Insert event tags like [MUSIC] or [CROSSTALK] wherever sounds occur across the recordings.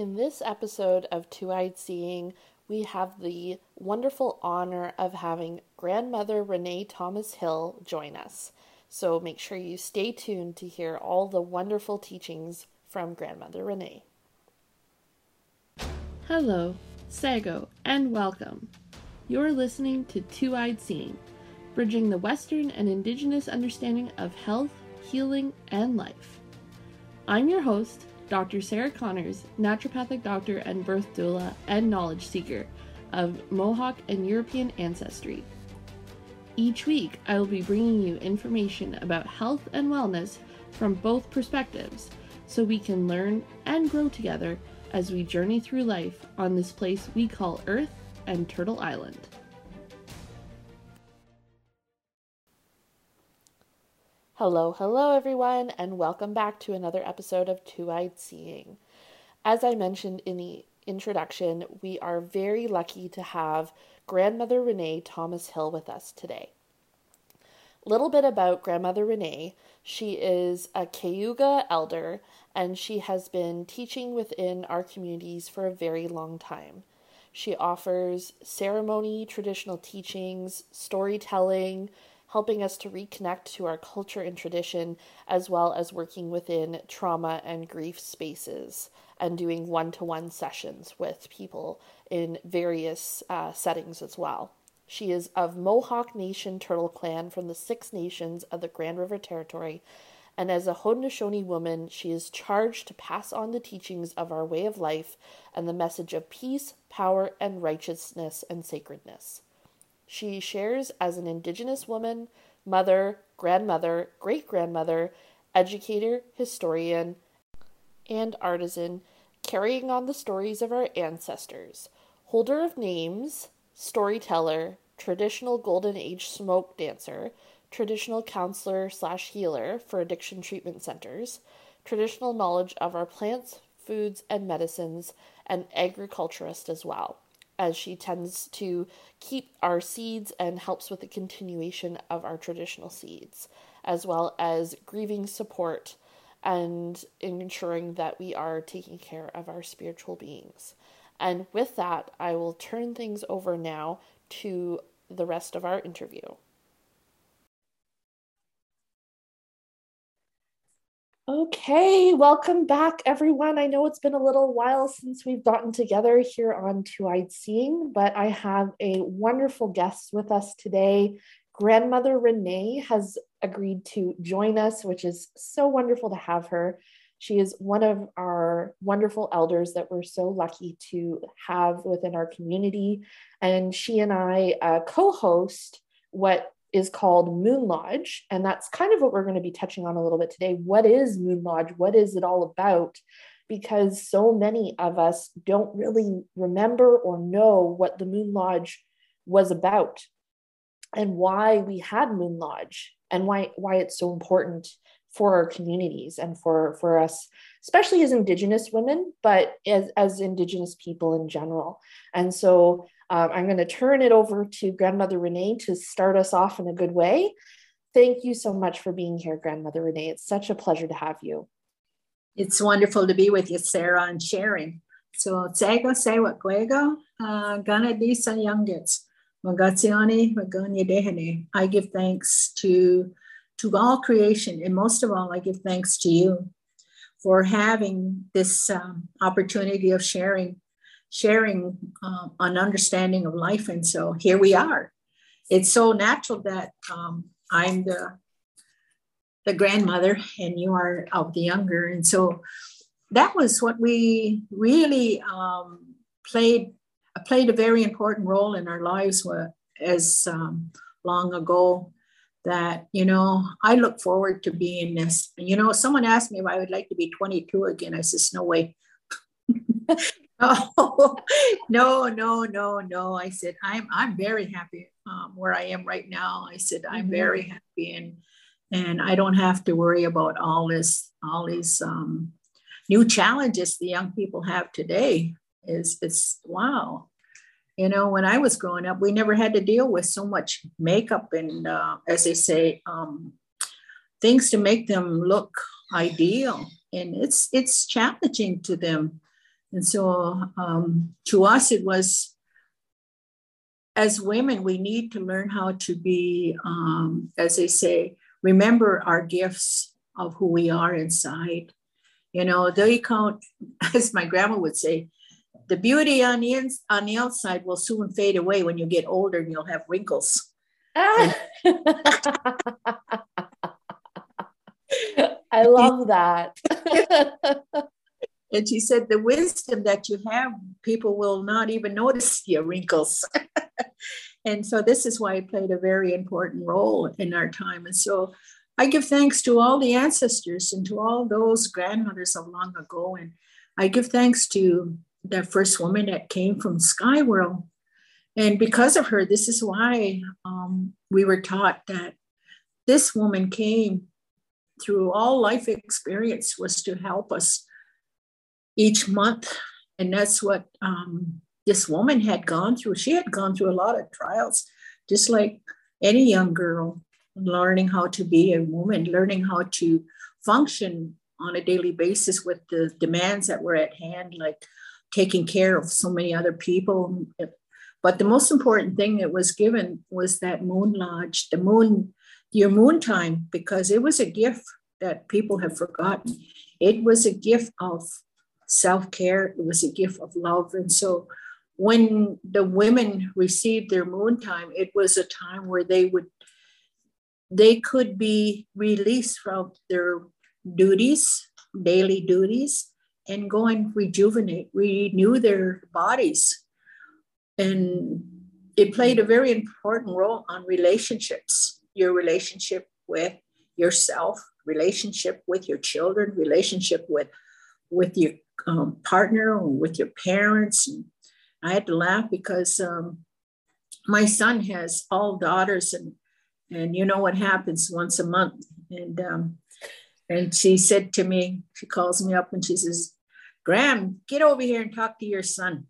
In this episode of Two Eyed Seeing, we have the wonderful honor of having grandmother Renee Thomas Hill join us. So make sure you stay tuned to hear all the wonderful teachings from grandmother Renee. Hello, Sago, and welcome. You're listening to Two Eyed Seeing, bridging the Western and Indigenous understanding of health, healing, and life. I'm your host, Dr. Sarah Connors, naturopathic doctor and birth doula and knowledge seeker of Mohawk and European ancestry. Each week, I will be bringing you information about health and wellness from both perspectives so we can learn and grow together as we journey through life on this place we call Earth and Turtle Island. Hello, hello, everyone, and welcome back to another episode of Two Eyed Seeing. As I mentioned in the introduction, we are very lucky to have grandmother Renee Thomas Hill with us today. Little bit about grandmother Renee. She is a Cayuga elder and she has been teaching within our communities for a very long time. She offers ceremony, traditional teachings, storytelling, helping us to reconnect to our culture and tradition, as well as working within trauma and grief spaces and doing one to one sessions with people in various uh, settings as well. She is of Mohawk Nation Turtle Clan from the Six Nations of the Grand River Territory, and as a Haudenosaunee woman, she is charged to pass on the teachings of our way of life and the message of peace, power, and righteousness and sacredness. She shares as an Indigenous woman, mother, grandmother, great grandmother, educator, historian, and artisan, carrying on the stories of our ancestors, holder of names, storyteller, traditional Golden Age smoke dancer, traditional counselor slash healer for addiction treatment centers, traditional knowledge of our plants, foods, and medicines, and agriculturist as well as she tends to keep our seeds and helps with the continuation of our traditional seeds, as well as grieving support and ensuring that we are taking care of our spiritual beings. And with that, I will turn things over now to the rest of our interview. Okay, welcome back, everyone. I know it's been a little while since we've gotten together here on Two Eyed Seeing, but I have a wonderful guest with us today. Grandmother Renee has agreed to join us, which is so wonderful to have her. She is one of our wonderful elders that we're so lucky to have within our community. And she and I uh, co host what is called Moon Lodge. And that's kind of what we're going to be touching on a little bit today. What is Moon Lodge? What is it all about? Because so many of us don't really remember or know what the Moon Lodge was about and why we had Moon Lodge and why, why it's so important for our communities and for, for us, especially as Indigenous women, but as, as Indigenous people in general. And so um, I'm going to turn it over to Grandmother Renee to start us off in a good way. Thank you so much for being here, Grandmother Renee. It's such a pleasure to have you. It's wonderful to be with you, Sarah, and sharing. So, tsego sewa kwego, uh, gana disa youngets, magatsiani, maganya dehene. I give thanks to, to all creation, and most of all, I give thanks to you for having this um, opportunity of sharing sharing um, an understanding of life. And so here we are. It's so natural that um, I'm the the grandmother and you are of the younger. And so that was what we really um, played played a very important role in our lives as um, long ago that you know i look forward to being this you know someone asked me if i would like to be 22 again i said no way [LAUGHS] no, no, no, no. I said, I'm I'm very happy um, where I am right now. I said, I'm mm-hmm. very happy and and I don't have to worry about all this, all these um, new challenges the young people have today. Is it's wow. You know, when I was growing up, we never had to deal with so much makeup and, uh, as they say, um, things to make them look ideal. And it's it's challenging to them And so um, to us, it was as women, we need to learn how to be, um, as they say, remember our gifts of who we are inside. You know, they count, [LAUGHS] as my grandma would say, the beauty on the, ins- on the outside will soon fade away when you get older and you'll have wrinkles. Ah! [LAUGHS] I love that. [LAUGHS] and she said, the wisdom that you have, people will not even notice your wrinkles. [LAUGHS] and so this is why it played a very important role in our time. And so I give thanks to all the ancestors and to all those grandmothers of long ago. And I give thanks to the first woman that came from Sky World and because of her, this is why um, we were taught that this woman came through all life experience was to help us each month. And that's what um, this woman had gone through. She had gone through a lot of trials, just like any young girl, learning how to be a woman, learning how to function on a daily basis with the demands that were at hand, like taking care of so many other people, but the most important thing that was given was that moon lodge, the moon, your moon time, because it was a gift that people have forgotten. It was a gift of self care, it was a gift of love. And so when the women received their moon time, it was a time where they would they could be released from their duties, daily duties, and go and rejuvenate, renew their bodies. And it played a very important role on relationships your relationship with yourself relationship with your children relationship with with your um, partner or with your parents. And i had to laugh because um, my son has all daughters and and you know what happens once a month. And um, and she said to me she calls me up and she says graham get over here and talk to your son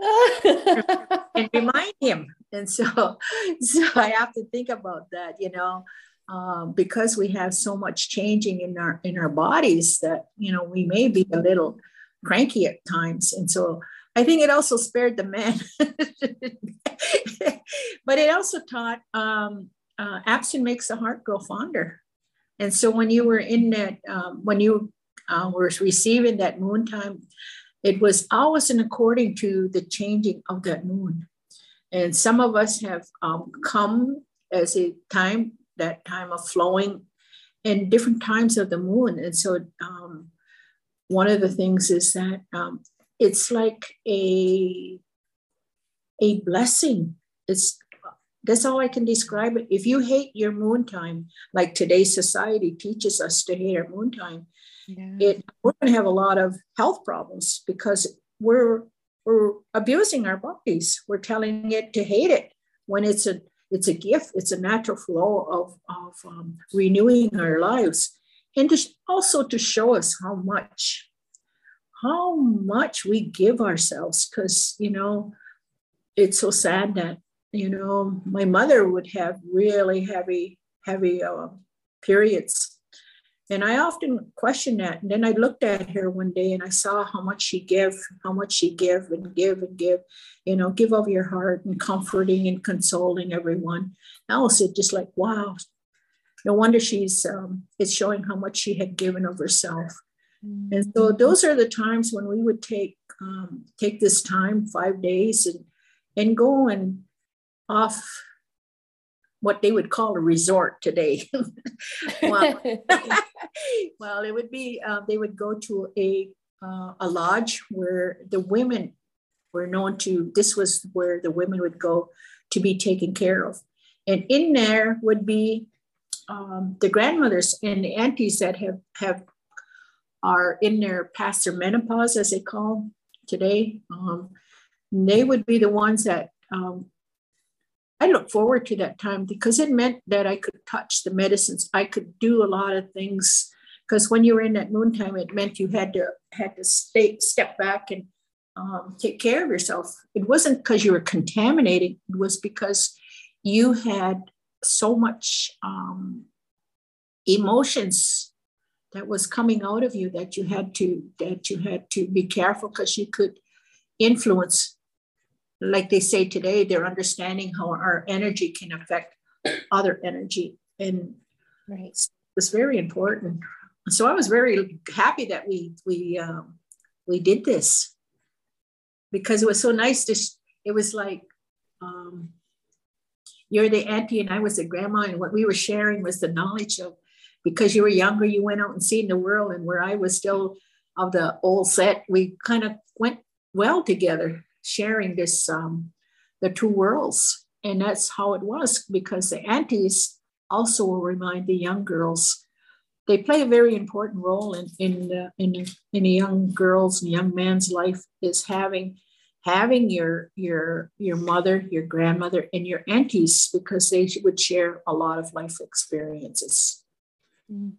[LAUGHS] and remind him. And so, [LAUGHS] so I have to think about that, you know, um, because we have so much changing in our in our bodies that you know we may be a little cranky at times. And so I think it also spared the men, [LAUGHS] but it also taught um, uh, absent makes the heart grow fonder. And so when you were in that, um, when you uh, were receiving that moon time, it was always in according to the changing of that moon. And some of us have um, come as a time, that time of flowing in different times of the moon. And so um, one of the things is that um, it's like a, a blessing. It's that's all I can describe it. If you hate your moon time, like today's society teaches us to hate our moon time, yeah. it we're going to have a lot of health problems because we're we're abusing our bodies. We're telling it to hate it when it's a it's a gift. It's a natural flow of of um, renewing our lives, and also to show us how much how much we give ourselves. Because you know, it's so sad that you know my mother would have really heavy heavy uh, periods and I often question that. And then I looked at her one day and I saw how much she gave, how much she give and give and give, you know, give of your heart and comforting and consoling everyone. I was just like, wow, no wonder she's, um, it's showing how much she had given of herself. Mm-hmm. And so those are the times when we would take, um, take this time, five days and, and go and off what they would call a resort today. [LAUGHS] well, [LAUGHS] well, it would be uh, they would go to a uh, a lodge where the women were known to. This was where the women would go to be taken care of, and in there would be um, the grandmothers and the aunties that have have are in their past their menopause, as they call today. Um, they would be the ones that um, I look forward to that time because it meant that I could touch the medicines. I could do a lot of things because when you were in that moon time, it meant you had to had to stay step back and um, take care of yourself. It wasn't because you were contaminating; it was because you had so much um, emotions that was coming out of you that you had to that you had to be careful because you could influence like they say today they're understanding how our energy can affect other energy. And right. it was very important. So i was very happy that we we um, we did this because it was so nice to Sh- it was like um, you're the auntie and i was the grandma and what we were sharing was the knowledge of because you were younger you went out and seen the world and where i was still of the old set we kind of went well together sharing this um, the two worlds. And that's how it was because the aunties also will remind the young girls. They play a very important role in in in, in a young girl's and young man's life is having having your your your mother your grandmother and your aunties because they would share a lot of life experiences. Mm,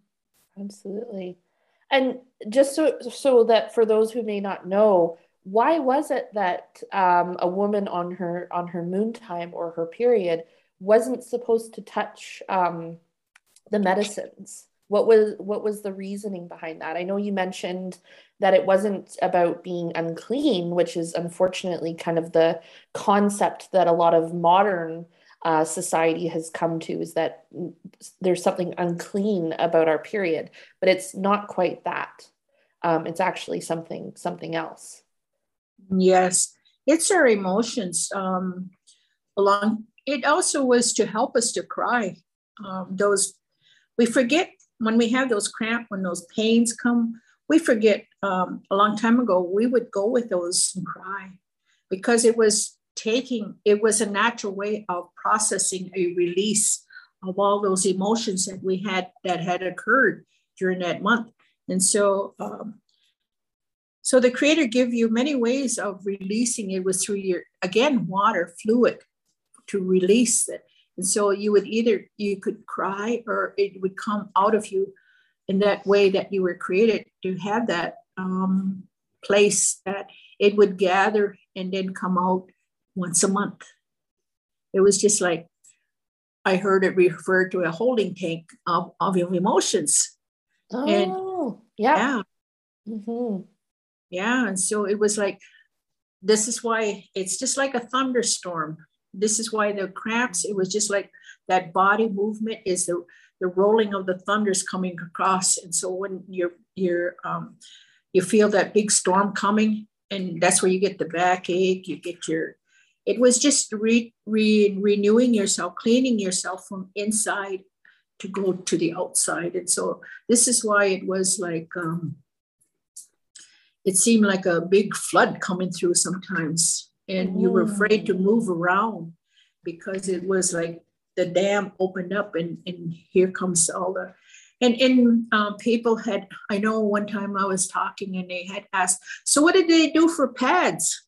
absolutely. And just so so that for those who may not know why was it that um, a woman on her on her moon time or her period wasn't supposed to touch um, the medicines? What was what was the reasoning behind that? I know you mentioned that it wasn't about being unclean which is unfortunately kind of the concept that a lot of modern uh, society has come to is that there's something unclean about our period but it's not quite that. Um, it's actually something something else Yes, it's our emotions. Um, along, it also was to help us to cry. Um, those we forget when we have those cramp, when those pains come, we forget. Um, a long time ago, we would go with those and cry because it was taking. It was a natural way of processing a release of all those emotions that we had that had occurred during that month. And so um, so the creator give you many ways of releasing it was through your, again, water, fluid to release it. And so you would either, you could cry or it would come out of you in that way that you were created to have that um, place that it would gather and then come out once a month. It was just like, I heard it referred to a holding tank of, of your emotions. Oh, and, yeah. yeah. Mm-hmm. Yeah. And so it was like, this is why it's just like a thunderstorm. This is why the cramps, it was just like that body movement is the, the rolling of the thunders coming across. And so when you're, you're, um, you feel that big storm coming, and that's where you get the backache, you get your, it was just re, re, renewing yourself, cleaning yourself from inside to go to the outside. And so this is why it was like, um, it seemed like a big flood coming through sometimes. And you were afraid to move around because it was like the dam opened up and, and here comes all the and and um, people had i know one time i was talking and they had asked so what did they do for pads?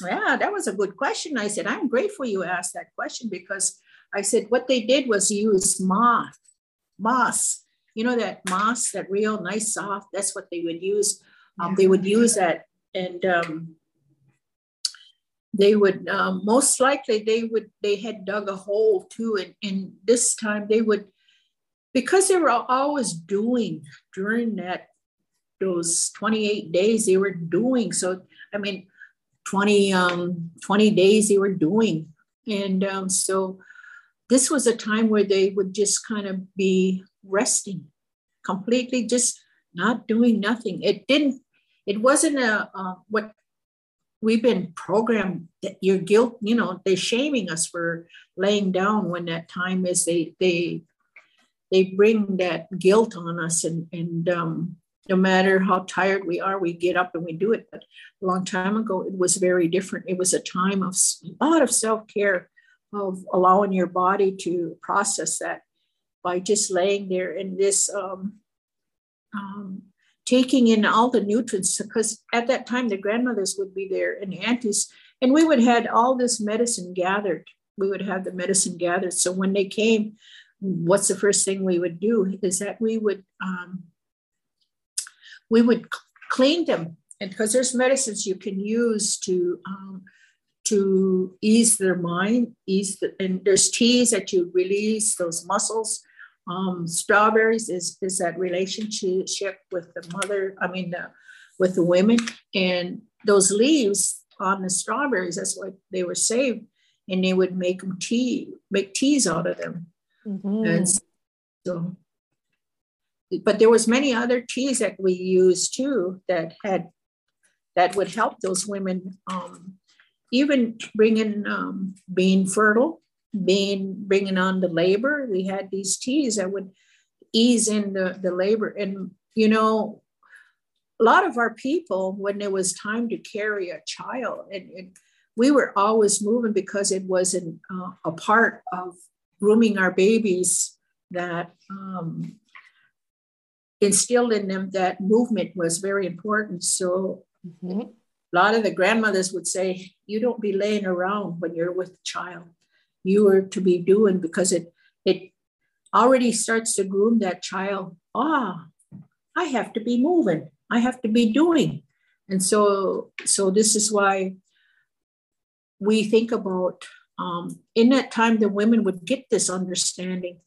Yeah that was a good question. I said i'm grateful you asked that question because i said what they did was use moth moss you know that moss, that real nice soft, that's what they would use. Um, they would use that and um, they would um, most likely they would they had dug a hole too and, and this time they would because they were always doing during that those 28 days they were doing so i mean 20 um 20 days they were doing and um, so this was a time where they would just kind of be resting, completely just not doing nothing. It didn't, it wasn't a, uh, what we've been programmed that your guilt, you know, they're shaming us for laying down when that time is. They, they, they bring that guilt on us and, and, um, no matter how tired we are, we get up and we do it. But a long time ago, it was very different. It was a time of a lot of self care, of allowing your body to process that by just laying there in this um, um, taking in all the nutrients because at that time the grandmothers would be there and aunties and we would had all this medicine gathered. We would have the medicine gathered. So when they came what's the first thing we would do is that we would um, we would clean them. And because there's medicines you can use to um, to ease their mind ease the, and there's teas that you release those muscles Um, strawberries is, is that relationship with the mother, I mean, uh, with the women. And those leaves on the strawberries, that's what they were saved. And they would make them tea, make teas out of them. Mm-hmm. And so, but there was many other teas that we used too that had, that would help those women um, even bringing um, being fertile being bringing on the labor. We had these teas that would ease in the, the labor. And you know a lot of our people when it was time to carry a child and, and we were always moving because it was an, uh, a part of grooming our babies that um, instilled in them that movement was very important. So mm-hmm. a lot of the grandmothers would say you don't be laying around when you're with the child you are to be doing because it it already starts to groom that child. Ah i have to be moving. I have to be doing. And so so this is why we think about um, in that time the women would get this understanding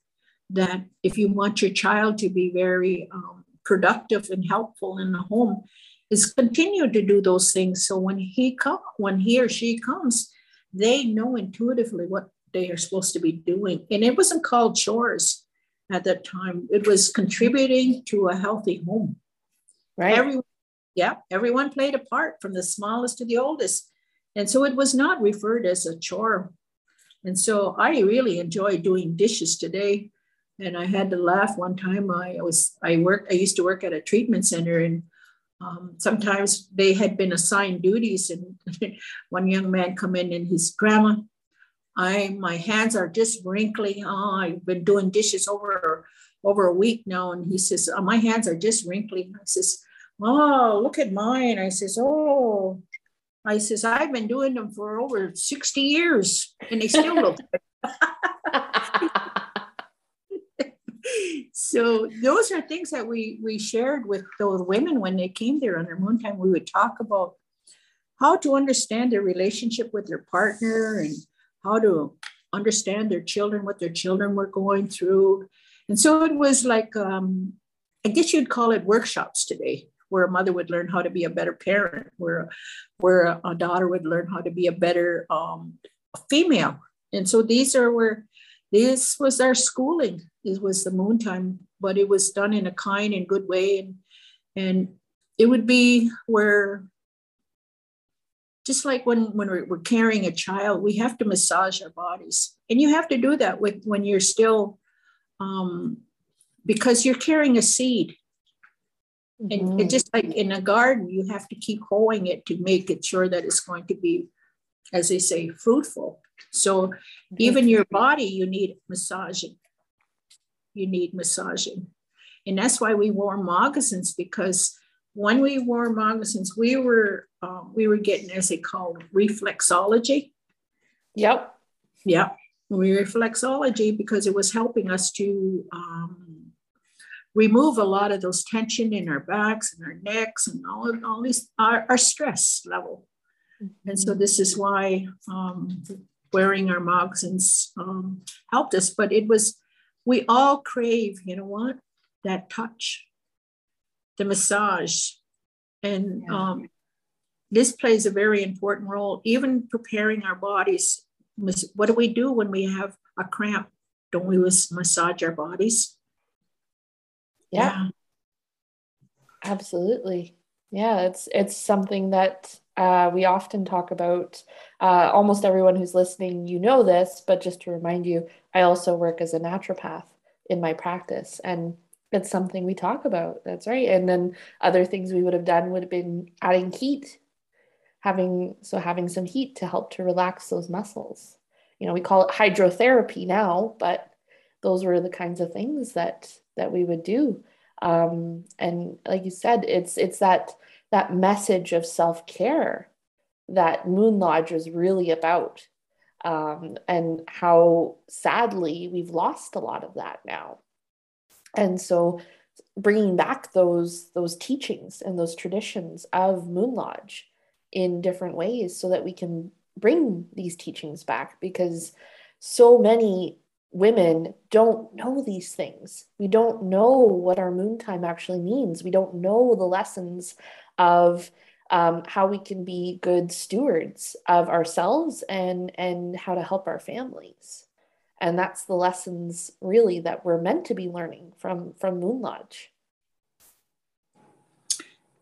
that if you want your child to be very um, productive and helpful in the home is continue to do those things. So when he come when he or she comes they know intuitively what they are supposed to be doing. And it wasn't called chores at that time. It was contributing to a healthy home. Right. Everyone, yeah, everyone played a part from the smallest to the oldest. And so it was not referred as a chore. And so I really enjoy doing dishes today. And I had to laugh one time. I was I worked, I used to work at a treatment center and um, sometimes they had been assigned duties and [LAUGHS] one young man come in and his grandma I my hands are just wrinkly. Oh, I've been doing dishes over over a week now, and he says oh, my hands are just wrinkly. I says, oh, look at mine. I says, oh, I says I've been doing them for over sixty years, and they still look. [LAUGHS] so those are things that we we shared with those women when they came there on their moon time. We would talk about how to understand their relationship with their partner and how to understand their children, what their children were going through. And so it was like, um, I guess you'd call it workshops today, where a mother would learn how to be a better parent, where, where a daughter would learn how to be a better um, female. And so these are where this was our schooling. It was the moon time, but it was done in a kind and good way. And, and it would be where just like when, when we're, we're, carrying a child, we have to massage our bodies. And you have to do that with when you're still, um, because you're carrying a seed. Mm-hmm. And just like in a garden, you have to keep hoeing it to make it sure that it's going to be, as they say, fruitful. So even your body, you need massaging. You need massaging. And that's why we wore moccasins because when we wore moccasins, we were um, we were getting as they call reflexology. Yep. Yep. We reflexology because it was helping us to um, remove a lot of those tension in our backs and our necks and all of all these our, our stress level. Mm-hmm. And so this is why um, wearing our moccasins um, helped us. But it was we all crave, you know what, that touch the massage. And yeah. um, this plays a very important role, even preparing our bodies. What do we do when we have a cramp? Don't we massage our bodies? Yeah. yeah. Absolutely. Yeah, it's it's something that uh, we often talk about. Uh, almost everyone who's listening, you know this, but just to remind you, I also work as a naturopath in my practice, and it's something we talk about. That's right. And then other things we would have done would have been adding heat, having so having some heat to help to relax those muscles. You know, we call it hydrotherapy now, but those were the kinds of things that that we would do. Um, and like you said, it's it's that that message of self care that Moon Lodge is really about, um, and how sadly we've lost a lot of that now and so bringing back those those teachings and those traditions of moon lodge in different ways so that we can bring these teachings back because so many women don't know these things. We don't know what our moon time actually means. We don't know the lessons of um, how we can be good stewards of ourselves and and how to help our families. And that's the lessons really that we're meant to be learning from from Moon Lodge.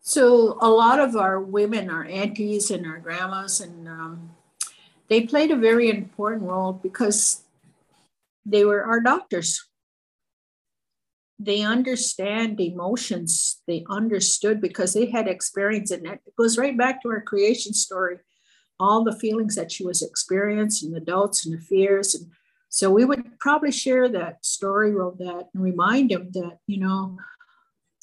So a lot of our women, our aunties and our grandmas, and um, they played a very important role because they were our doctors. They understand emotions. They understood because they had experience, and it goes right back to our creation story. All the feelings that she was experiencing, the doubts and the fears, and so we would probably share that story of that and remind them that you know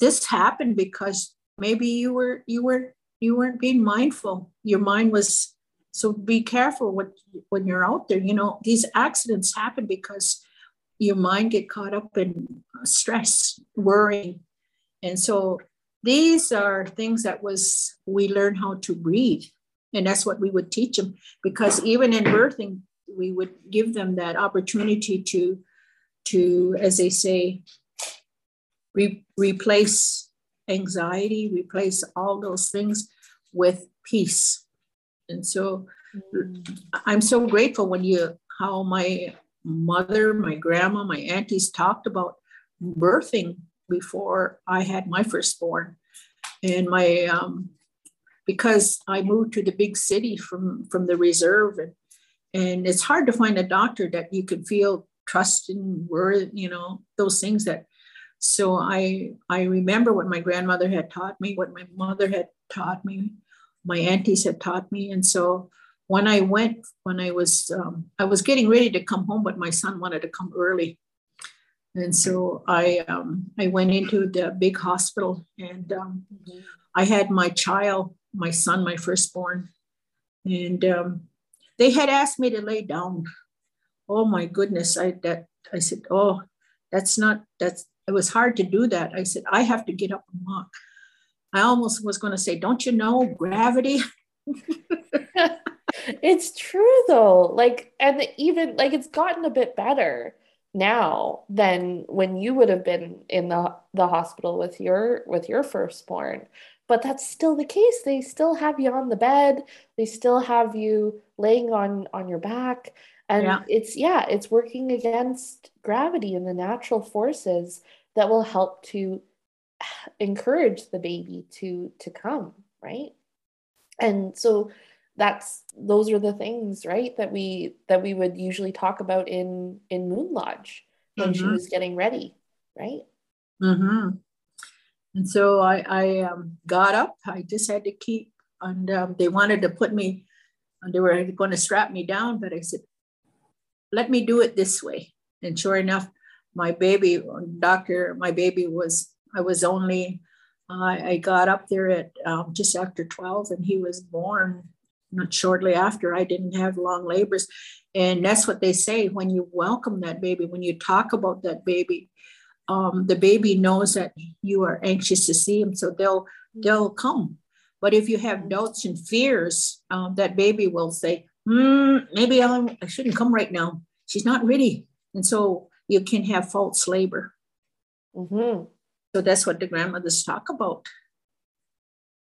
this happened because maybe you were you were you weren't being mindful. Your mind was so be careful when when you're out there. You know these accidents happen because your mind get caught up in stress, worrying, and so these are things that was we learn how to breathe, and that's what we would teach them because even in birthing we would give them that opportunity to to as they say re- replace anxiety, replace all those things with peace. And so mm. I'm so grateful when you, how my mother, my grandma, my aunties talked about birthing before I had my firstborn. And my, um, because I moved to the big city from, from the reserve and, and it's hard to find a doctor that you can feel trust and worth, you know, those things that so I I remember what my grandmother had taught me, what my mother had taught me, my aunties had taught me, and so when I went, when I was um, I was getting ready to come home, but my son wanted to come early, and so I um, I went into the big hospital, and um, I had my child, my son, my firstborn, and um, they had asked me to lay down. Oh my goodness! I that I said, oh, that's not that's it was hard to do that. I said, I have to get up and walk. I almost was going to say, Don't you know gravity? [LAUGHS] [LAUGHS] it's true though. Like, and even like it's gotten a bit better now than when you would have been in the the hospital with your with your firstborn but that's still the case they still have you on the bed they still have you laying on on your back and yeah. it's yeah it's working against gravity and the natural forces that will help to encourage the baby to to come right and so that's those are the things right that we that we would usually talk about in in moon lodge when mm-hmm. she was getting ready right mm-hmm. And so i i um, got up i just had to keep and um, they wanted to put me and they were going to strap me down but i said let me do it this way. And sure enough, my baby, doctor, my baby was, I was only, uh, I got up there at um, just after 12 and he was born not shortly after. I didn't have long labors. And that's what they say when you welcome that baby, when you talk about that baby, um, the baby knows that you are anxious to see him, so they'll they'll come. But if you have doubts and fears, um, that baby will say, mm, maybe I, I shouldn't come right now. She's not ready. And so you can have false labor. Mm-hmm. So that's what the grandmothers talk about.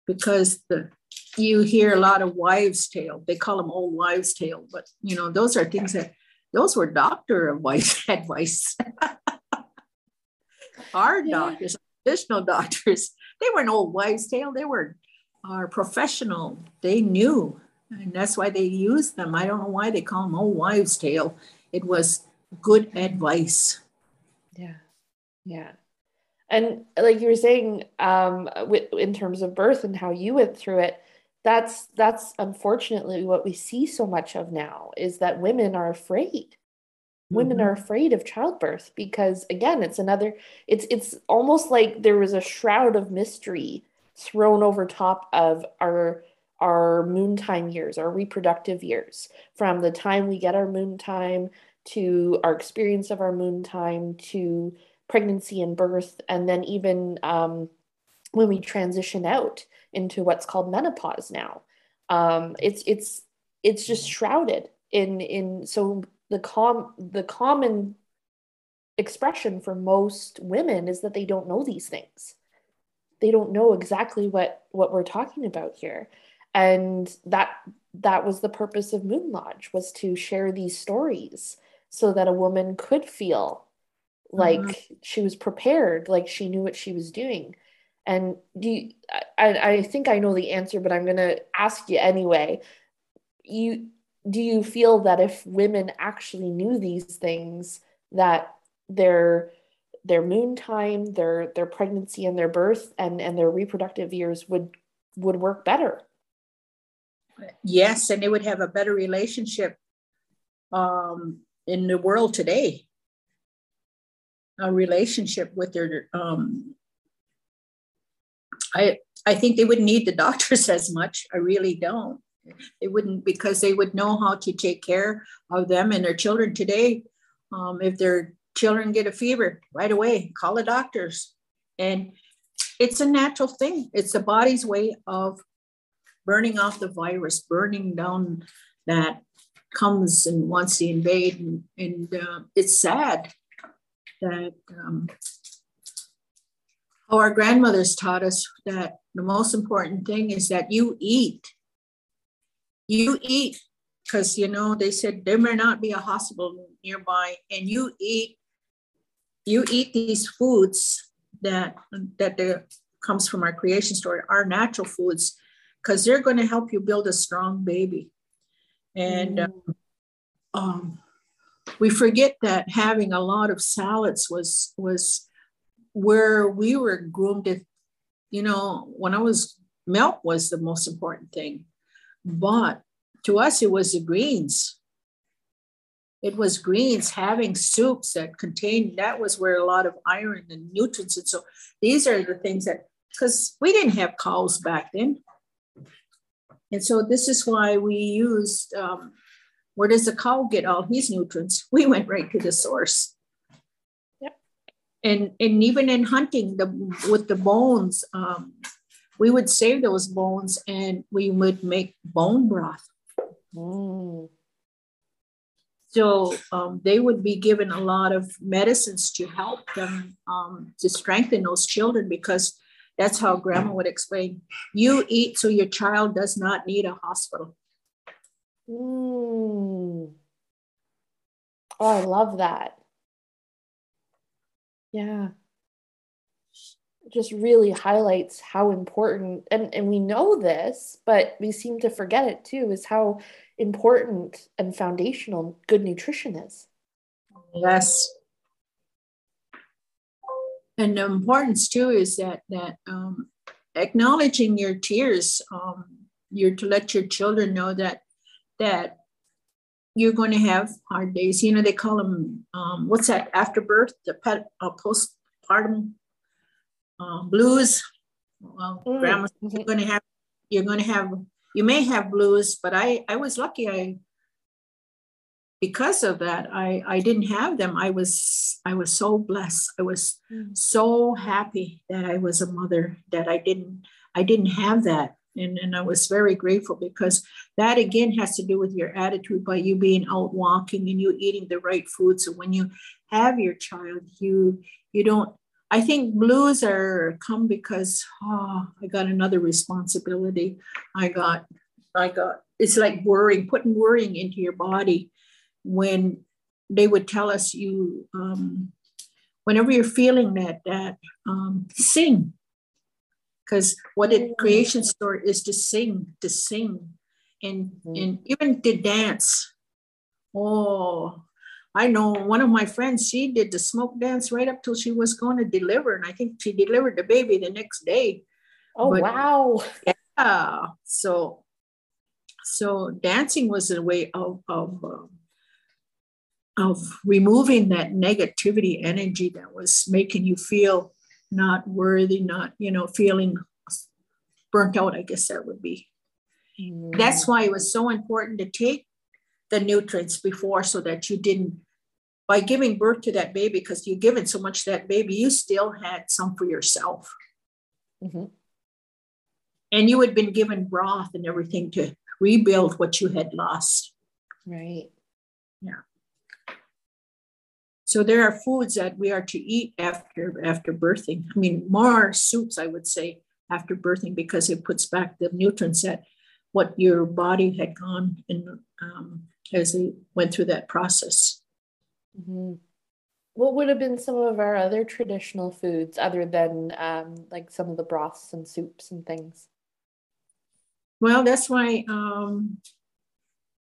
Because the you hear a lot of wives' tale. They call them old wives' tale, but you know, those are things that those were doctor advice [LAUGHS] advice. [LAUGHS] Our doctors, traditional [LAUGHS] doctors, they weren't old wives' tale. They were our professional. They knew and that's why they used them. I don't know why they call them old wives' tale. It was good advice. Yeah, yeah. And like you were saying, um, in terms of birth and how you went through it, that's that's unfortunately what we see so much of now is that women are afraid. Women mm-hmm. are afraid of childbirth because again, it's another. It's it's almost like there was a shroud of mystery thrown over top of our our moon time years, our reproductive years, from the time we get our moon time to our experience of our moon time to pregnancy and birth, and then even um, when we transition out into what's called menopause now. Um, it's it's it's just shrouded in in so the com the common expression for most women is that they don't know these things. They don't know exactly what what we're talking about here. And that that was the purpose of moon lodge was to share these stories so that a woman could feel like mm-hmm. she was prepared like she knew what she was doing. And do you, I, I think i know the answer but i'm going to ask you anyway. You do you feel that if women actually knew these things that their their moon time their their pregnancy and their birth and and their reproductive years would would work better? Yes and they would have a better relationship um in the world today. A relationship with their um i i think they wouldn't need the [LAUGHS] doctors as much. I really don't they wouldn't because they would know how to take care of them and their children today. Um, if their children get a fever right away call the doctors. And it's a natural thing. It's the body's way of burning off the virus burning down that comes and wants to invade. And, and uh, it's sad that um, how our grandmothers taught us that the most important thing is that you eat you eat because you know they said there may not be a hospital nearby and you eat you eat these foods that that there comes from our creation story our natural foods because they're going to help you build a strong baby. And mm. um, we forget that having a lot of salads was was where we were groomed. To you know when i was milk was the most important thing but to us, it was the greens. It was greens having soups that contained, that was where a lot of iron and nutrients. And so these are the things that, because we didn't have cows back then. And so this is why we used, um, where does the cow get all his nutrients? [LAUGHS] We went right to the source. Yep. And, and even in hunting the with the bones, um, we would save those bones and we would make bone broth. Mm. So um, they would be given a lot of medicines to help them um, to strengthen those children because that's how grandma would explain you eat so your child does not need a hospital. Mm. Oh, I love that. Yeah just really highlights how important and, and we know this but we seem to forget it too is how important and foundational good nutrition is. Yes. And the importance too is that that um, acknowledging your tears um, you're to let your children know that that you're going to have hard days. You know they call them um, what's that after birth the pet, uh, postpartum uh, blues. Well, mm. grandma's mm-hmm. going to have, you're going to have, you may have blues, but I, I was lucky. I, because of that, I, I didn't have them. I was, I was so blessed. I was mm. so happy that I was a mother that I didn't, I didn't have that. And, and I was very grateful because that again has to do with your attitude by you being out walking and you eating the right food. So when you have your child, you you don't I think blues are come because oh, I got another responsibility. I got, I got. It's like worrying, putting worrying into your body. When they would tell us you, um, whenever you're feeling that, that um, sing, because what a creation story is to sing, to sing, and mm-hmm. and even to dance. Oh, I know one of my friends, she did the smoke dance right up till she was going to deliver. And I think she delivered the baby the next day. Oh, but, wow. Yeah. So, so dancing was a way of, of, um, of removing that negativity energy that was making you feel not worthy, not, you know, feeling burnt out, I guess that would be. Mm. That's why it was so important to take the nutrients before so that you didn't by giving birth to that baby because you've given so much to that baby you still had some for yourself mm-hmm. and you had been given broth and everything to rebuild what you had lost right yeah So there are foods that we are to eat after after birthing. I mean, more soups, I would say, after birthing because it puts back the nutrients that what your body had gone in um, as it went through that process. Mm-hmm. What would have been some of our other traditional foods other than um, like some of the broths and soups and things? Well, that's why um,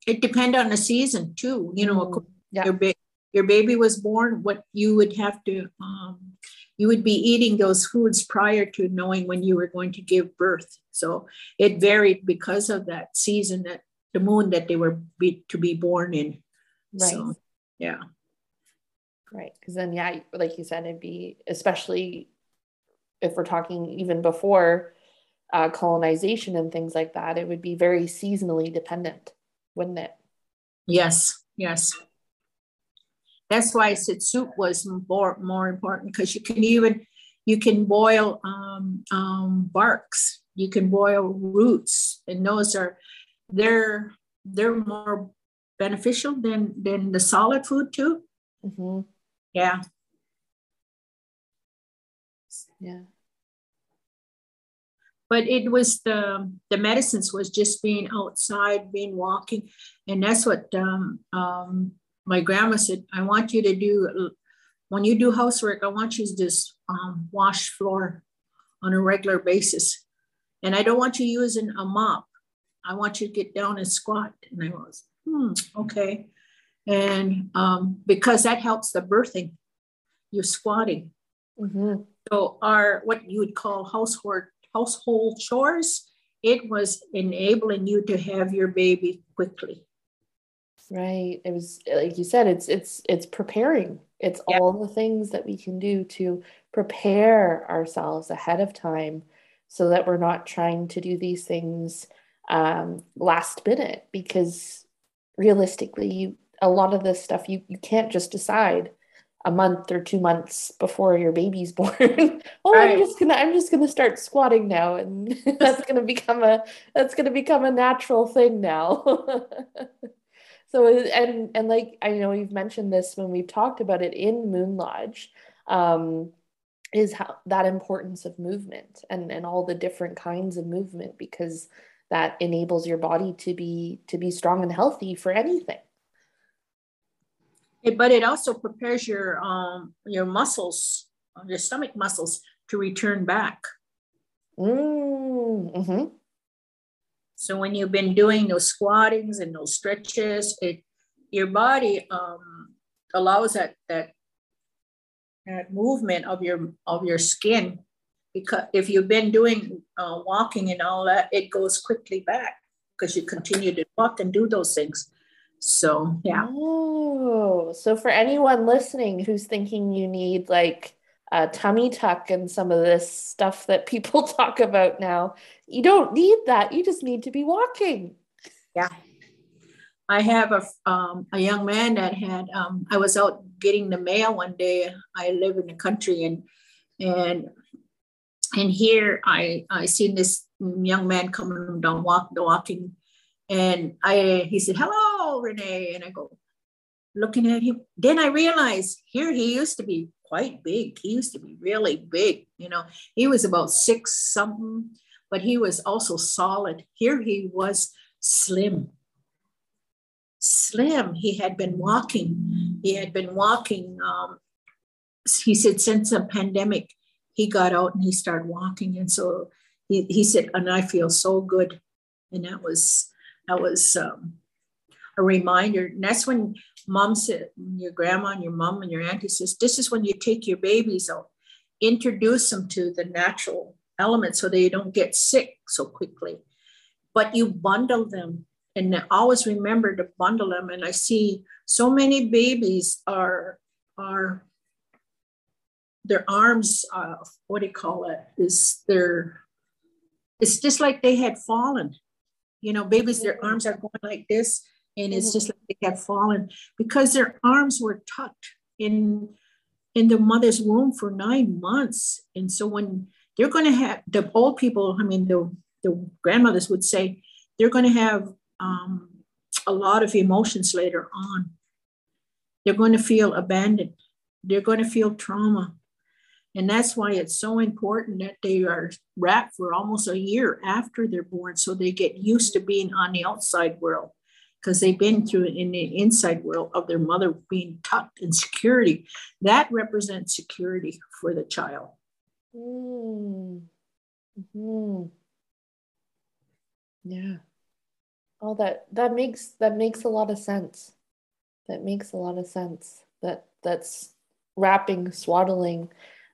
it depend on the season too. You know, mm, yeah. your ba- your baby was born, what you would have to um, you would be eating those foods prior to knowing when you were going to give birth. So it varied because of that season that the moon that they were be, to be born in. Right. So, yeah. Right. Because then, yeah, like you said, it'd be especially if we're talking even before uh, colonization and things like that, it would be very seasonally dependent, wouldn't it? Yes. Yes. That's why I said soup was more, more important because you can even you can boil um, um, barks, you can boil roots, and those are they're they're more beneficial than than the solid food too. Mm-hmm. Yeah. Yeah. But it was the the medicines was just being outside, being walking, and that's what um, um, my grandma said. I want you to do when you do housework. I want you to just um, wash floor on a regular basis, and I don't want you using a mop. I want you to get down and squat. And I was, hmm, okay. And um, because that helps the birthing, you're squatting. Mm-hmm. So our what you would call household household chores, it was enabling you to have your baby quickly. Right. It was like you said, it's it's it's preparing. It's yeah. all the things that we can do to prepare ourselves ahead of time so that we're not trying to do these things um, last minute because realistically you a lot of this stuff you you can't just decide a month or two months before your baby's [LAUGHS] born oh right. i'm just gonna i'm just gonna start squatting now and [LAUGHS] that's gonna become a that's gonna become a natural thing now [LAUGHS] so and and like i know you've mentioned this when we've talked about it in moon lodge um, is how that importance of movement and and all the different kinds of movement because that enables your body to be to be strong and healthy for anything but it also prepares your um your muscles your stomach muscles to return back mm-hmm. so when you've been doing those squattings and those stretches it your body um allows that that that movement of your of your skin because if you've been doing uh, walking and all that, it goes quickly back because you continue to walk and do those things. So, yeah. Oh, so for anyone listening who's thinking you need like a tummy tuck and some of this stuff that people [LAUGHS] talk about now, you don't need that. You just need to be walking. Yeah. I have a, um, a young man that had, um, I was out getting the mail one day. I live in the country and, and and here I I seen this young man coming down walk walking, and I he said hello Renee, and I go looking at him. Then I realized here he used to be quite big. He used to be really big. You know, he was about six something, but he was also solid. Here he was slim. Slim. He had been walking. He had been walking. Um, he said since the pandemic he got out and he started walking. And so he, he said, and I feel so good. And that was, that was um, a reminder. And that's when mom said, your grandma and your mom and your auntie says, this is when you take your babies out, introduce them to the natural elements so they don't get sick so quickly. But you bundle them and always remember to bundle them. And I see so many babies are, are their arms, uh, what do you call it? Is their, it's just like they had fallen. You know, babies, their arms are going like this, and it's just like they have fallen because their arms were tucked in in the mother's womb for nine months. And so when they're going to have the old people, I mean, the, the grandmothers would say, they're going to have um, a lot of emotions later on. They're going to feel abandoned they're going to feel trauma. And that's why it's so important that they are wrapped for almost a year after they're born so they get used to being on the outside world because they've been through in the inside world of their mother being tucked in security. That represents security for the child. Mm. Hmm. Yeah. Oh, that that makes that makes a lot of sense. That makes a lot of sense. That that's wrapping, swaddling,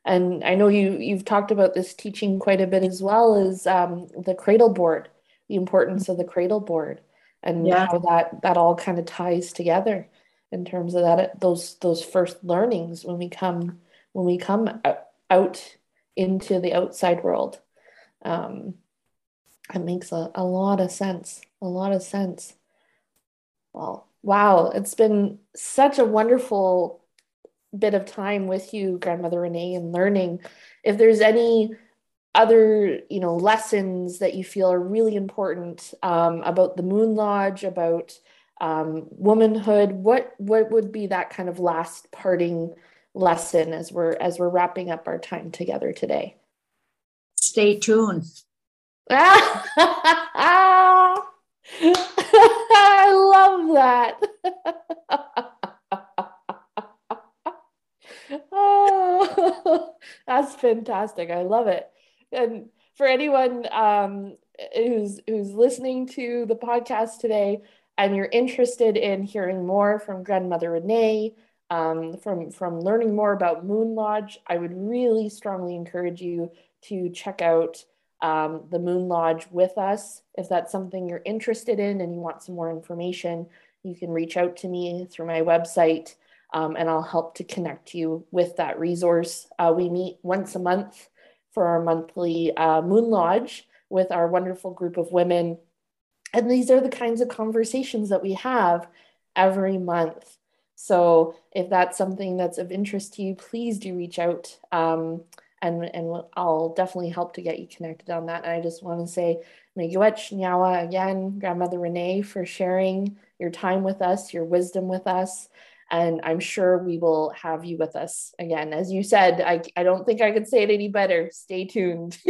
and I know you you've talked about this teaching quite a bit as well as um, the cradle board, the importance of the cradle board, and yeah. how that that all kind of ties together in terms of that those those first learnings when we come when we come out into the outside world. Um, it makes a, a lot of sense. A lot of sense. Well, wow, it's been such a wonderful bit of time with you, Grandmother Renee, and learning. If there's any other, you know, lessons that you feel are really important um, about the Moon Lodge, about um, womanhood, what what would be that kind of last parting lesson as we're as we're wrapping up our time together today? Stay tuned. [LAUGHS] I love that. [LAUGHS] oh, [LAUGHS] that's fantastic. I love it. And for anyone um, who's who's listening to the podcast today and you're interested in hearing more from grandmother Renee, um, from from learning more about Moon Lodge, I would really strongly encourage you to check out um, the Moon Lodge with us. If that's something you're interested in and you want some more information, you can reach out to me through my website um, and I'll help to connect you with that resource. Uh, we meet once a month for our monthly uh, Moon Lodge with our wonderful group of women. And these are the kinds of conversations that we have every month. So if that's something that's of interest to you, please do reach out. Um, and, and I'll definitely help to get you connected on that. And I just want to say, Miigwech Nyawa again, Grandmother Renee, for sharing your time with us, your wisdom with us. And I'm sure we will have you with us again. As you said, I, I don't think I could say it any better. Stay tuned. [LAUGHS]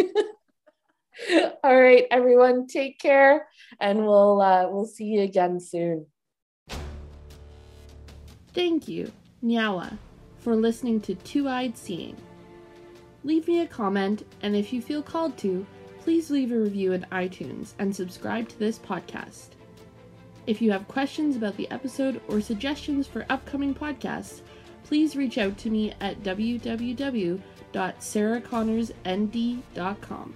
All right, everyone, take care, and we'll uh, we'll see you again soon. Thank you, Nyawa, for listening to Two Eyed Seeing. Leave me a comment, and if you feel called to, please leave a review in iTunes and subscribe to this podcast. If you have questions about the episode or suggestions for upcoming podcasts, please reach out to me at www.sarahconnorsnd.com.